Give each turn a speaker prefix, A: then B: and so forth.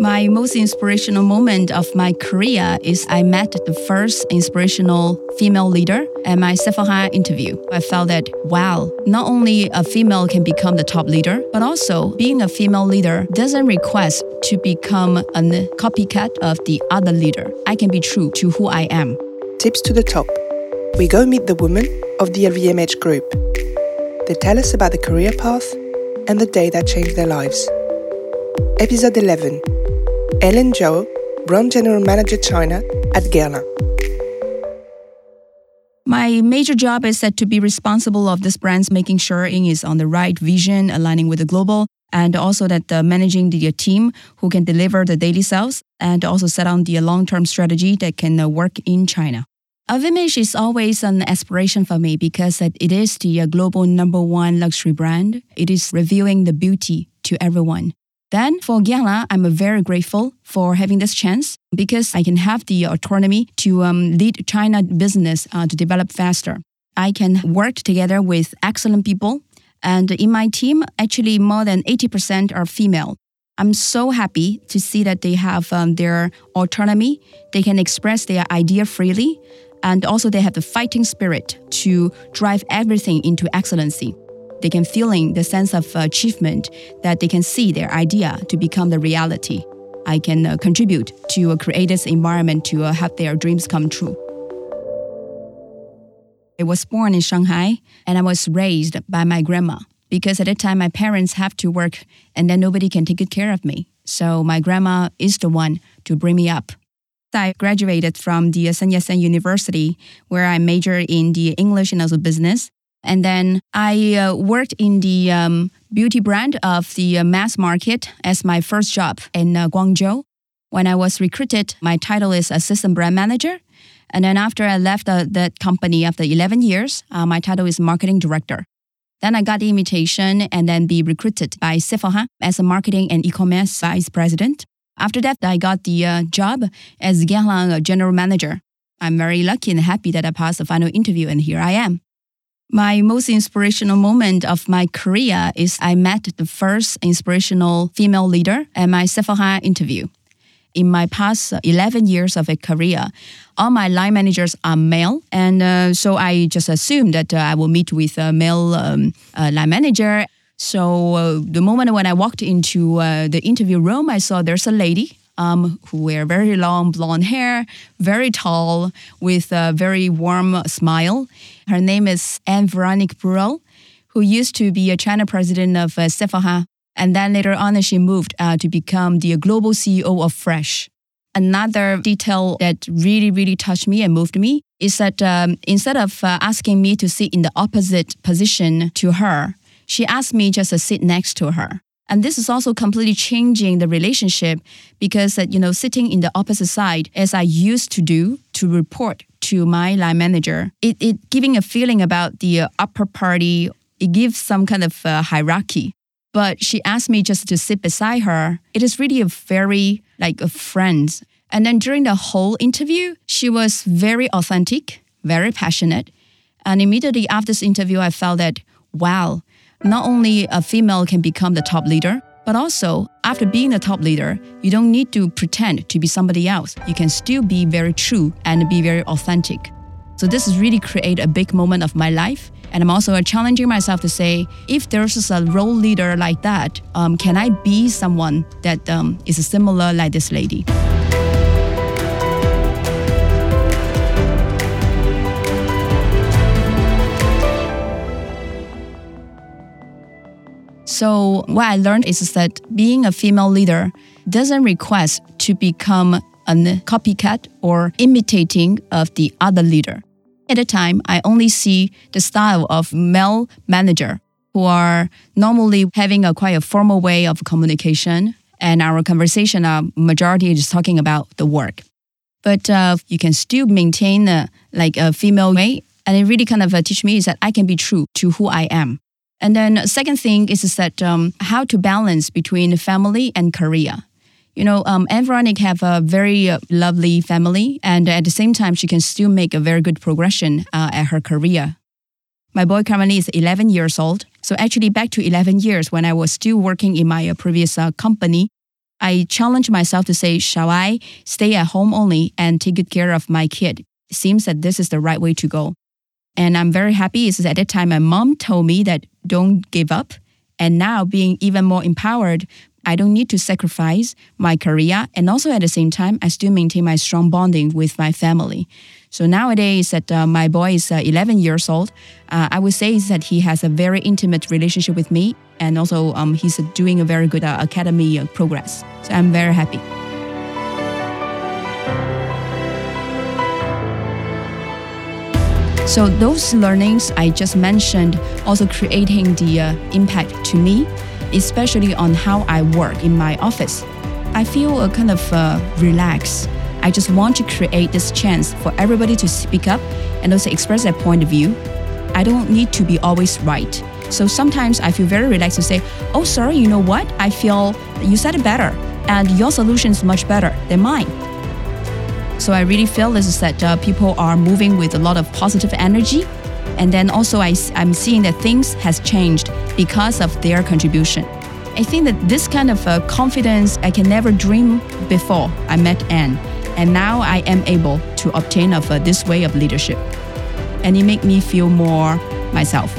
A: My most inspirational moment of my career is I met the first inspirational female leader at my Sephora interview. I felt that, wow, not only a female can become the top leader, but also being a female leader doesn't request to become a copycat of the other leader. I can be true to who I am.
B: Tips to the top. We go meet the women of the LVMH group. They tell us about the career path and the day that changed their lives. Episode 11 Ellen Zhou, Brand General Manager China at Guerlain.
A: My major job is that to be responsible of this brand's making sure it is on the right vision, aligning with the global, and also that uh, managing the uh, team who can deliver the daily sales, and also set on the long-term strategy that can uh, work in China. LVMH is always an aspiration for me because it is the uh, global number one luxury brand. It is revealing the beauty to everyone. Then for Guerlain, I'm very grateful for having this chance because I can have the autonomy to um, lead China business uh, to develop faster. I can work together with excellent people. And in my team, actually, more than 80% are female. I'm so happy to see that they have um, their autonomy. They can express their idea freely. And also, they have the fighting spirit to drive everything into excellency they can feeling the sense of achievement that they can see their idea to become the reality. I can uh, contribute to create this environment to uh, have their dreams come true. I was born in Shanghai and I was raised by my grandma because at that time my parents have to work and then nobody can take good care of me. So my grandma is the one to bring me up. I graduated from the Sun Yat-sen University where I majored in the English and also business. And then I uh, worked in the um, beauty brand of the uh, mass market as my first job in uh, Guangzhou. When I was recruited, my title is assistant brand manager. And then after I left uh, that company after 11 years, uh, my title is marketing director. Then I got the invitation and then be recruited by Sephora as a marketing and e-commerce vice president. After that, I got the uh, job as Guerlain general manager. I'm very lucky and happy that I passed the final interview and here I am. My most inspirational moment of my career is I met the first inspirational female leader at my Sephora interview. In my past 11 years of a career, all my line managers are male. And uh, so I just assumed that uh, I will meet with a male um, uh, line manager. So uh, the moment when I walked into uh, the interview room, I saw there's a lady um, who wear very long blonde hair, very tall, with a very warm smile. Her name is Anne Veronique Bruel, who used to be a China president of uh, Sephora. And then later on, she moved uh, to become the global CEO of Fresh. Another detail that really, really touched me and moved me is that um, instead of uh, asking me to sit in the opposite position to her, she asked me just to sit next to her. And this is also completely changing the relationship because, uh, you know, sitting in the opposite side, as I used to do to report to my line manager, it, it giving a feeling about the uh, upper party. It gives some kind of uh, hierarchy. But she asked me just to sit beside her. It is really a very like a friend. And then during the whole interview, she was very authentic, very passionate. And immediately after this interview, I felt that, wow, not only a female can become the top leader, but also after being the top leader, you don't need to pretend to be somebody else. You can still be very true and be very authentic. So this has really created a big moment of my life. And I'm also challenging myself to say, if there's a role leader like that, um, can I be someone that um, is similar like this lady? So what I learned is that being a female leader doesn't request to become a copycat or imitating of the other leader. At the time, I only see the style of male manager who are normally having a quite a formal way of communication, and our conversation, our majority is talking about the work. But uh, you can still maintain a, like a female way, and it really kind of uh, teach me is that I can be true to who I am. And then second thing is, that um, how to balance between family and career. You know, um, Anne Veronique have a very uh, lovely family, and at the same time, she can still make a very good progression uh, at her career. My boy currently is 11 years old. So actually, back to 11 years when I was still working in my uh, previous uh, company, I challenged myself to say, shall I stay at home only and take good care of my kid? Seems that this is the right way to go. And I'm very happy is at that time my mom told me that don't give up. And now being even more empowered, I don't need to sacrifice my career. And also at the same time, I still maintain my strong bonding with my family. So nowadays that uh, my boy is uh, 11 years old, uh, I would say that he has a very intimate relationship with me. And also um, he's doing a very good uh, academy uh, progress. So I'm very happy. So those learnings I just mentioned also creating the uh, impact to me, especially on how I work in my office. I feel a kind of uh, relaxed. I just want to create this chance for everybody to speak up and also express their point of view. I don't need to be always right. So sometimes I feel very relaxed to say, oh, sorry, you know what? I feel you said it better and your solution is much better than mine. So I really feel this is that uh, people are moving with a lot of positive energy. And then also I, I'm seeing that things has changed because of their contribution. I think that this kind of uh, confidence I can never dream before I met Anne. And now I am able to obtain of uh, this way of leadership. And it make me feel more myself.